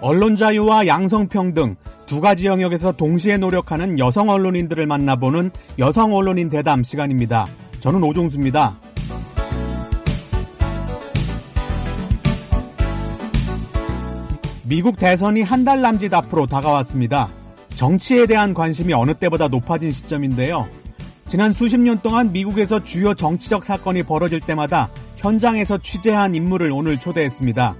언론 자유와 양성평등 두 가지 영역에서 동시에 노력하는 여성 언론인들을 만나보는 여성 언론인 대담 시간입니다. 저는 오종수입니다. 미국 대선이 한 달 남짓 앞으로 다가왔습니다. 정치에 대한 관심이 어느 때보다 높아진 시점인데요. 지난 수십 년 동안 미국에서 주요 정치적 사건이 벌어질 때마다 현장에서 취재한 인물을 오늘 초대했습니다.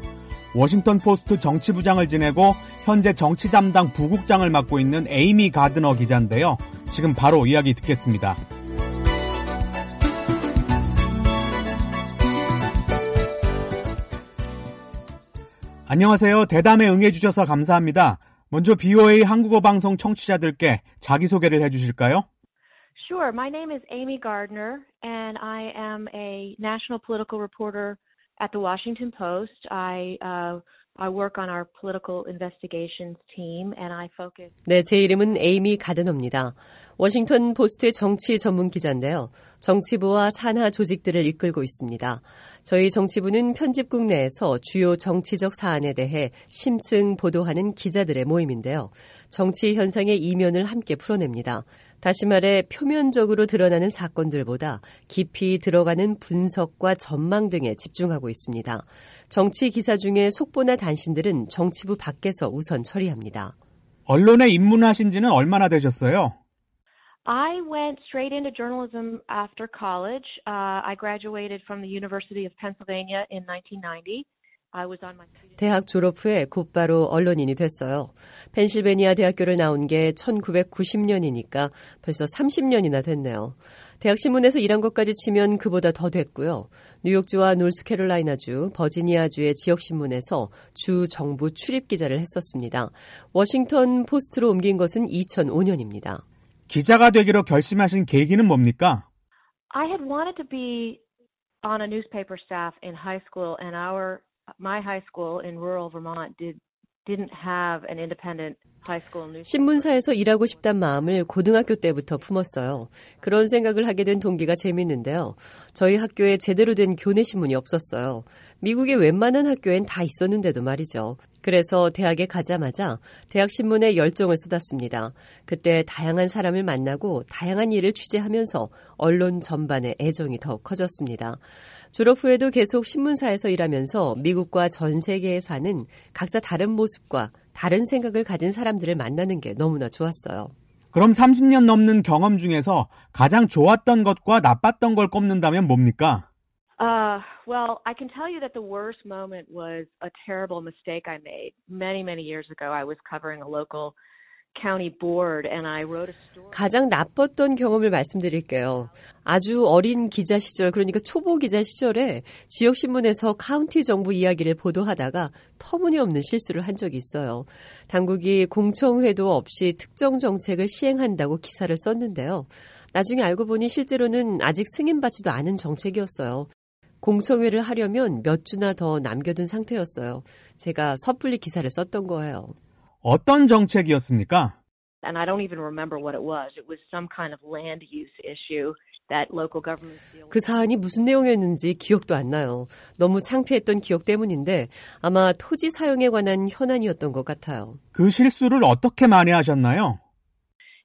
워싱턴 포스트 정치부장을 지내고 현재 정치 담당 부국장을 맡고 있는 에이미 가드너 기자인데요. 지금 바로 이야기 듣겠습니다. 안녕하세요. 대담에 응해주셔서 감사합니다. 먼저 BOA 한국어 방송 청취자들께 자기소개를 해주실까요? Sure. My name is Amy Gardner, and I am a national political reporter at the Washington Post. I uh, I work on our political investigations team, and I focus. 네, 제 이름은 에이미 가드너입니다. 워싱턴 포스트의 정치 전문 기자인데요. 정치부와 산하 조직들을 이끌고 있습니다. 저희 정치부는 편집국 내에서 주요 정치적 사안에 대해 심층 보도하는 기자들의 모임인데요. 정치 현상의 이면을 함께 풀어냅니다. 다시 말해 표면적으로 드러나는 사건들보다 깊이 들어가는 분석과 전망 등에 집중하고 있습니다. 정치 기사 중에 속보나 단신들은 정치부 밖에서 우선 처리합니다. 언론에 입문하신 지는 얼마나 되셨어요? I went straight into journalism after college. Uh, I graduated from the University of Pennsylvania in 1990. 대학 졸업 후에 곧바로 언론인이 됐어요. 펜실베니아 대학교를 나온 게 1990년이니까 벌써 30년이나 됐네요. 대학 신문에서 일한 것까지 치면 그보다 더 됐고요. 뉴욕주와 노스캐롤라이나주, 버지니아주의 지역 신문에서 주 정부 출입 기자를 했었습니다. 워싱턴 포스트로 옮긴 것은 2005년입니다. 기자가 되기로 결심하신 계기는 뭡니까? I had wanted to be on a newspaper staff in high school and our my high school in rural Vermont did. 신문사에서 일하고 싶단 마음을 고등학교 때부터 품었어요. 그런 생각을 하게 된 동기가 재밌는데요. 저희 학교에 제대로 된 교내 신문이 없었어요. 미국의 웬만한 학교엔 다 있었는데도 말이죠. 그래서 대학에 가자마자 대학 신문에 열정을 쏟았습니다. 그때 다양한 사람을 만나고 다양한 일을 취재하면서 언론 전반에 애정이 더욱 커졌습니다. 졸업 후에도 계속 신문사에서 일하면서 미국과 전 세계에 사는 각자 다른 모습과 다른 생각을 가진 사람들을 만나는 게 너무나 좋았어요. 그럼 30년 넘는 경험 중에서 가장 좋았던 것과 나빴던 걸 꼽는다면 뭡니까? Uh, well, I can tell you that the worst moment was a terrible mistake I made many, many years ago. I was covering a local 가장 나빴던 경험을 말씀드릴게요. 아주 어린 기자 시절, 그러니까 초보 기자 시절에 지역 신문에서 카운티 정부 이야기를 보도하다가 터무니없는 실수를 한 적이 있어요. 당국이 공청회도 없이 특정 정책을 시행한다고 기사를 썼는데요. 나중에 알고 보니 실제로는 아직 승인받지도 않은 정책이었어요. 공청회를 하려면 몇 주나 더 남겨둔 상태였어요. 제가 섣불리 기사를 썼던 거예요. 어떤 정책이었습니까? And I don't even remember what it was. It was some kind of land use issue. 그 사안이 무슨 내용이었는지 기억도 안 나요. 너무 창피했던 기억 때문인데 아마 토지 사용에 관한 현안이었던 것 같아요. 그 실수를 어떻게 만회하셨나요?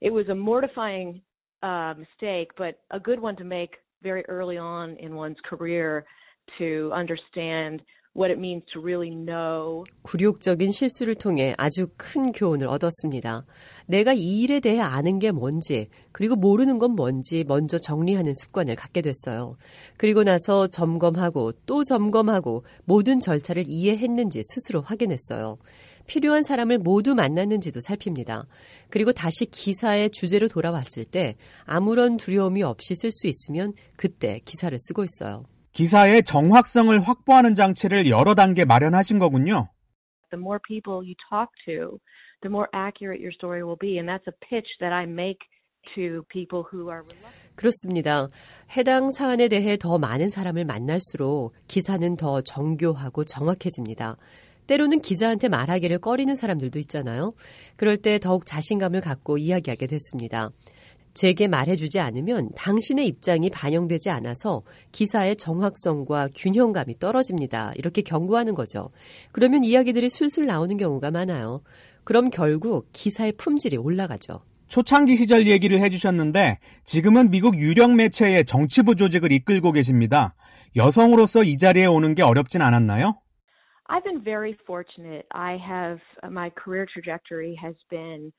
It was a mortifying uh, mistake, but a good one to make very early on in one's career to understand what it means to really know. 굴욕적인 실수를 통해 아주 큰 교훈을 얻었습니다. 내가 이 일에 대해 아는 게 뭔지, 그리고 모르는 건 뭔지 먼저 정리하는 습관을 갖게 됐어요. 그리고 나서 점검하고 또 점검하고 모든 절차를 이해했는지 스스로 확인했어요. 필요한 사람을 모두 만났는지도 살핍니다. 그리고 다시 기사의 주제로 돌아왔을 때 아무런 두려움이 없이 쓸 수 있으면 그때 기사를 쓰고 있어요. 기사의 정확성을 확보하는 장치를 여러 단계 마련하신 거군요. The more people you talk to, the more accurate your story will be. And that's a pitch that I make to people who are 그렇습니다. 해당 사안에 대해 더 많은 사람을 만날수록 기사는 더 정교하고 정확해집니다. 때로는 기자한테 말하기를 꺼리는 사람들도 있잖아요. 그럴 때 더욱 자신감을 갖고 이야기하게 됐습니다. 제게 말해주지 않으면 당신의 입장이 반영되지 않아서 기사의 정확성과 균형감이 떨어집니다. 이렇게 경고하는 거죠. 그러면 이야기들이 술술 나오는 경우가 많아요. 그럼 결국 기사의 품질이 올라가죠. 초창기 시절 얘기를 해주셨는데 지금은 미국 유력 매체의 정치부 조직을 이끌고 계십니다. 여성으로서 이 자리에 오는 게 어렵진 않았나요? I've been very fortunate. I have my career trajectory has been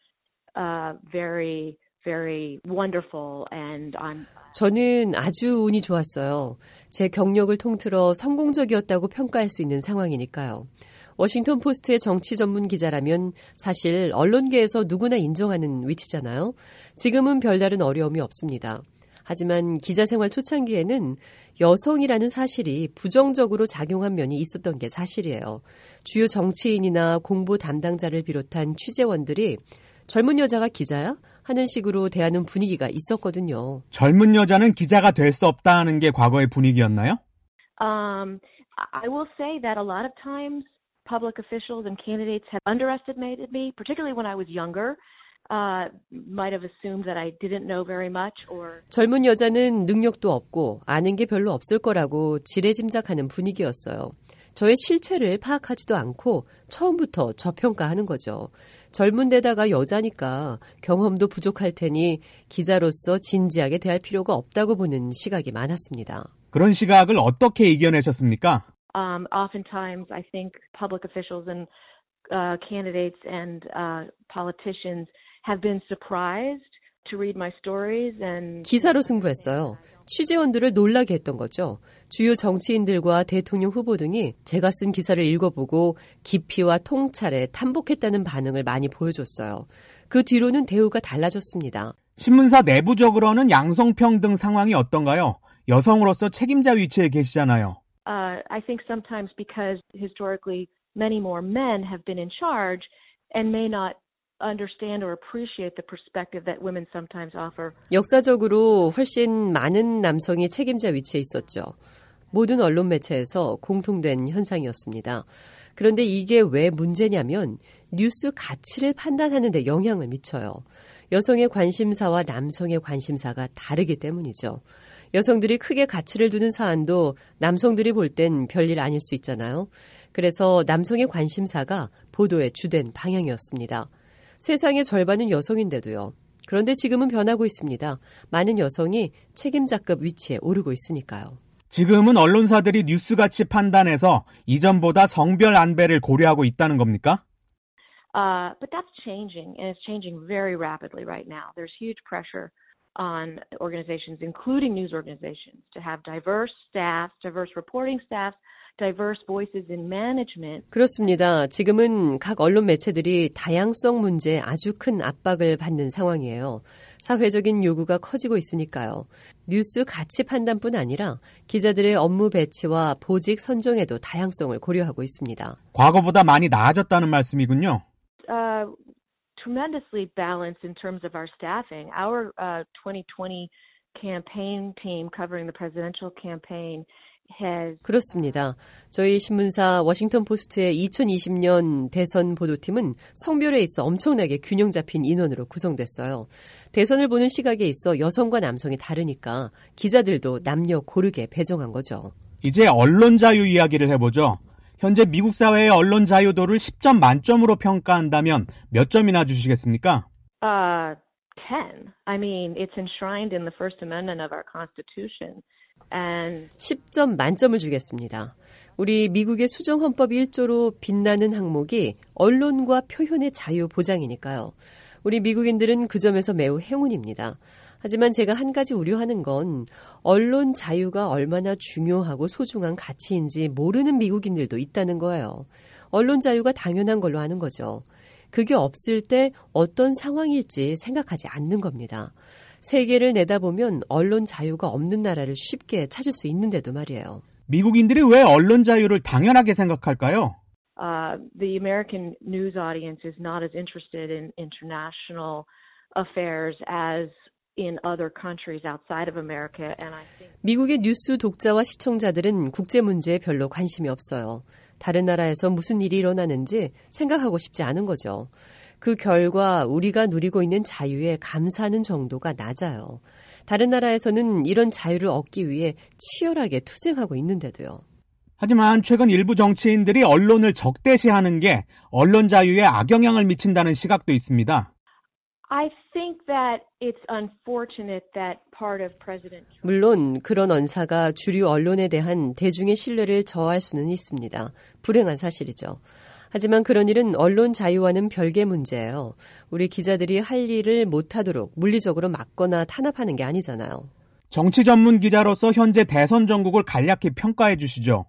uh, very very wonderful and I'm 저는 아주 운이 좋았어요. 제 경력을 통틀어 성공적이었다고 평가할 수 있는 상황이니까요. 워싱턴 포스트의 정치 전문 기자라면 사실 언론계에서 누구나 인정하는 위치잖아요. 지금은 별다른 어려움이 없습니다. 하지만 기자 생활 초창기에는 여성이라는 사실이 부정적으로 작용한 면이 있었던 게 사실이에요. 주요 정치인이나 공보 담당자를 비롯한 취재원들이 젊은 여자가 기자야? 하는 식으로 대하는 분위기가 있었거든요. 젊은 여자는 기자가 될 수 없다 하는 게 과거의 분위기였나요? Um, I will say that a lot of times public officials and candidates have underestimated me, particularly when I was younger. Uh, might have assumed that I didn't know very much or 젊은 여자는 능력도 없고 아는 게 별로 없을 거라고 지레짐작하는 분위기였어요. 저의 실체를 파악하지도 않고 처음부터 저평가하는 거죠. 젊은 데다가 여자니까 경험도 부족할 테니 기자로서 진지하게 대할 필요가 없다고 보는 시각이 많았습니다. 그런 시각을 어떻게 이겨내셨습니까? um, oftentimes I think public officials and uh, candidates and uh, politicians have been surprised to read my stories and 기사로 승부했어요. 취재원들을 놀라게 했던 거죠. 주요 정치인들과 대통령 후보 등이 제가 쓴 기사를 읽어보고 깊이와 통찰에 탐복했다는 반응을 많이 보여줬어요. 그 뒤로는 대우가 달라졌습니다. 신문사 내부적으로는 양성평등 상황이 어떤가요? 여성으로서 책임자 위치에 계시잖아요. uh, I think sometimes because historically many more men have been in charge and may not understand or appreciate the perspective that women sometimes offer. 역사적으로 훨씬 많은 남성이 책임자 위치에 있었죠. 모든 언론 매체에서 공통된 현상이었습니다. 그런데 이게 왜 문제냐면 뉴스 가치를 판단하는 데 영향을 미쳐요. 여성의 관심사와 남성의 관심사가 다르기 때문이죠. 여성들이 크게 가치를 두는 사안도 남성들이 볼 땐 별일 아닐 수 있잖아요. 그래서 남성의 관심사가 보도의 주된 방향이었습니다. 세상의 절반은 여성인데도요. 그런데 지금은 변하고 있습니다. 많은 여성이 책임자급 위치에 오르고 있으니까요. 지금은 언론사들이 뉴스 가치 판단에서 이전보다 성별 안배를 고려하고 있다는 겁니까? Uh, but that's changing, and it's changing very rapidly right now. There's huge pressure on organizations, including news organizations, to have diverse staff, diverse reporting staff, diverse voices in management. 그렇습니다. 지금은 각 언론 매체들이 다양성 문제에 아주 큰 압박을 받는 상황이에요. 사회적인 요구가 커지고 있으니까요. 뉴스 가치 판단뿐 아니라 기자들의 업무 배치와 보직 선정에도 다양성을 고려하고 있습니다. 과거보다 많이 나아졌다는 말씀이군요. Uh, tremendously balanced in terms of our staffing. Our uh, 2020 campaign team covering the presidential campaign 그렇습니다. 저희 신문사 워싱턴 포스트의 2020년 대선 보도팀은 성별에 있어 엄청나게 균형 잡힌 인원으로 구성됐어요. 대선을 보는 시각에 있어 여성과 남성이 다르니까 기자들도 남녀 고르게 배정한 거죠. 이제 언론 자유 이야기를 해보죠. 현재 미국 사회의 언론 자유도를 10점 만점으로 평가한다면 몇 점이나 주시겠습니까? uh, 10. I mean, it's enshrined in the First Amendment of our Constitution. And 10점 만점을 주겠습니다. 우리 미국의 수정 헌법 1조로 빛나는 항목이 언론과 표현의 자유 보장이니까요. 우리 미국인들은 그 점에서 매우 행운입니다. 하지만 제가 한 가지 우려하는 건 언론 자유가 얼마나 중요하고 소중한 가치인지 모르는 미국인들도 있다는 거예요. 언론 자유가 당연한 걸로 하는 거죠. 그게 없을 때 어떤 상황일지 생각하지 않는 겁니다. 세계를 내다보면 언론 자유가 없는 나라를 쉽게 찾을 수 있는데도 말이에요. 미국인들이 왜 언론 자유를 당연하게 생각할까요? uh, the American news audience is not as interested in international affairs as in other countries outside of America. And I think 미국의 뉴스 독자와 시청자들은 국제 문제에 별로 관심이 없어요. 다른 나라에서 무슨 일이 일어나는지 생각하고 싶지 않은 거죠. 그 결과 우리가 누리고 있는 자유에 감사하는 정도가 낮아요. 다른 나라에서는 이런 자유를 얻기 위해 치열하게 투쟁하고 있는데도요. 하지만 최근 일부 정치인들이 언론을 적대시하는 게 언론 자유에 악영향을 미친다는 시각도 있습니다. 물론 그런 언사가 주류 언론에 대한 대중의 신뢰를 저할 수는 있습니다. 불행한 사실이죠. 하지만 그런 일은 언론 자유와는 별개 문제예요. 우리 기자들이 할 일을 못하도록 물리적으로 막거나 탄압하는 게 아니잖아요. 정치 전문 기자로서 현재 대선 전국을 간략히 평가해 주시죠.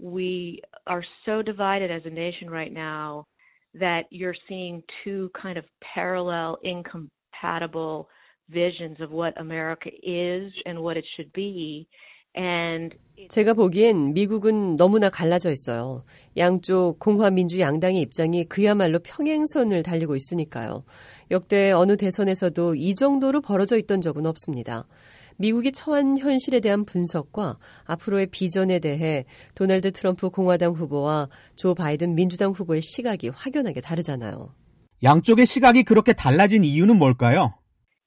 we are so divided as a nation right now that you're seeing two kind of parallel, incompatible visions of what America is and what it should be. And 제가 보기엔 미국은 너무나 갈라져 있어요. 양쪽 공화민주 양당의 입장이 그야말로 평행선을 달리고 있으니까요. 역대 어느 대선에서도 이 정도로 벌어져 있던 적은 없습니다. 미국이 처한 현실에 대한 분석과 앞으로의 비전에 대해 도널드 트럼프 공화당 후보와 조 바이든 민주당 후보의 시각이 확연하게 다르잖아요. 양쪽의 시각이 그렇게 달라진 이유는 뭘까요?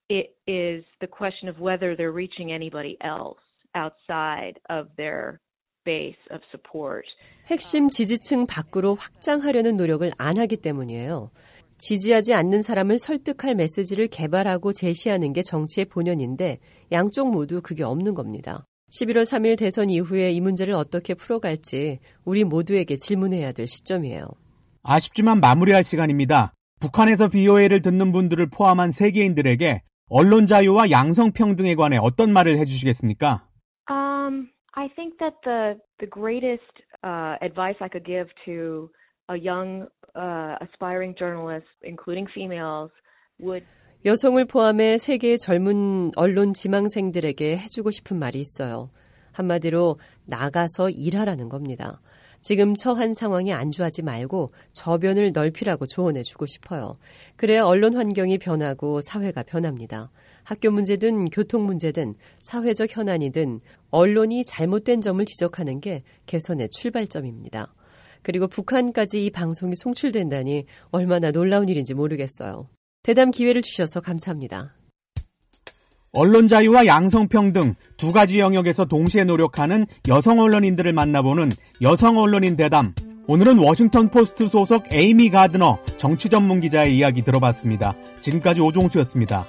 it is the question of whether they're reaching anybody else outside of their base of support. 핵심 지지층 밖으로 확장하려는 노력을 안 하기 때문이에요. 지지하지 않는 사람을 설득할 메시지를 개발하고 제시하는 게 정치의 본연인데 양쪽 모두 그게 없는 겁니다. 11월 3일 대선 이후에 이 문제를 어떻게 풀어갈지 우리 모두에게 질문해야 될 시점이에요. 아쉽지만 마무리할 시간입니다. 북한에서 BOA를 듣는 분들을 포함한 세계인들에게 언론 자유와 양성 평등에 관해 어떤 말을 해주시겠습니까? Um, I think that the the greatest uh, advice I could give to a young uh, aspiring journalist, including females, would 여성을 포함해 세계의 젊은 언론 지망생들에게 해주고 싶은 말이 있어요. 한마디로 나가서 일하라는 겁니다. 지금 처한 상황이 안주하지 말고 저변을 넓히라고 조언해 주고 싶어요. 그래야 언론 환경이 변하고 사회가 변합니다. 학교 문제든 교통 문제든 사회적 현안이든 언론이 잘못된 점을 지적하는 게 개선의 출발점입니다. 그리고 북한까지 이 방송이 송출된다니 얼마나 놀라운 일인지 모르겠어요. 대담 기회를 주셔서 감사합니다. 언론 자유와 양성평등 두 가지 영역에서 동시에 노력하는 여성 언론인들을 만나보는 여성 언론인 대담. 오늘은 워싱턴 포스트 소속 에이미 가드너 정치 전문 기자의 이야기 들어봤습니다. 지금까지 오종수였습니다.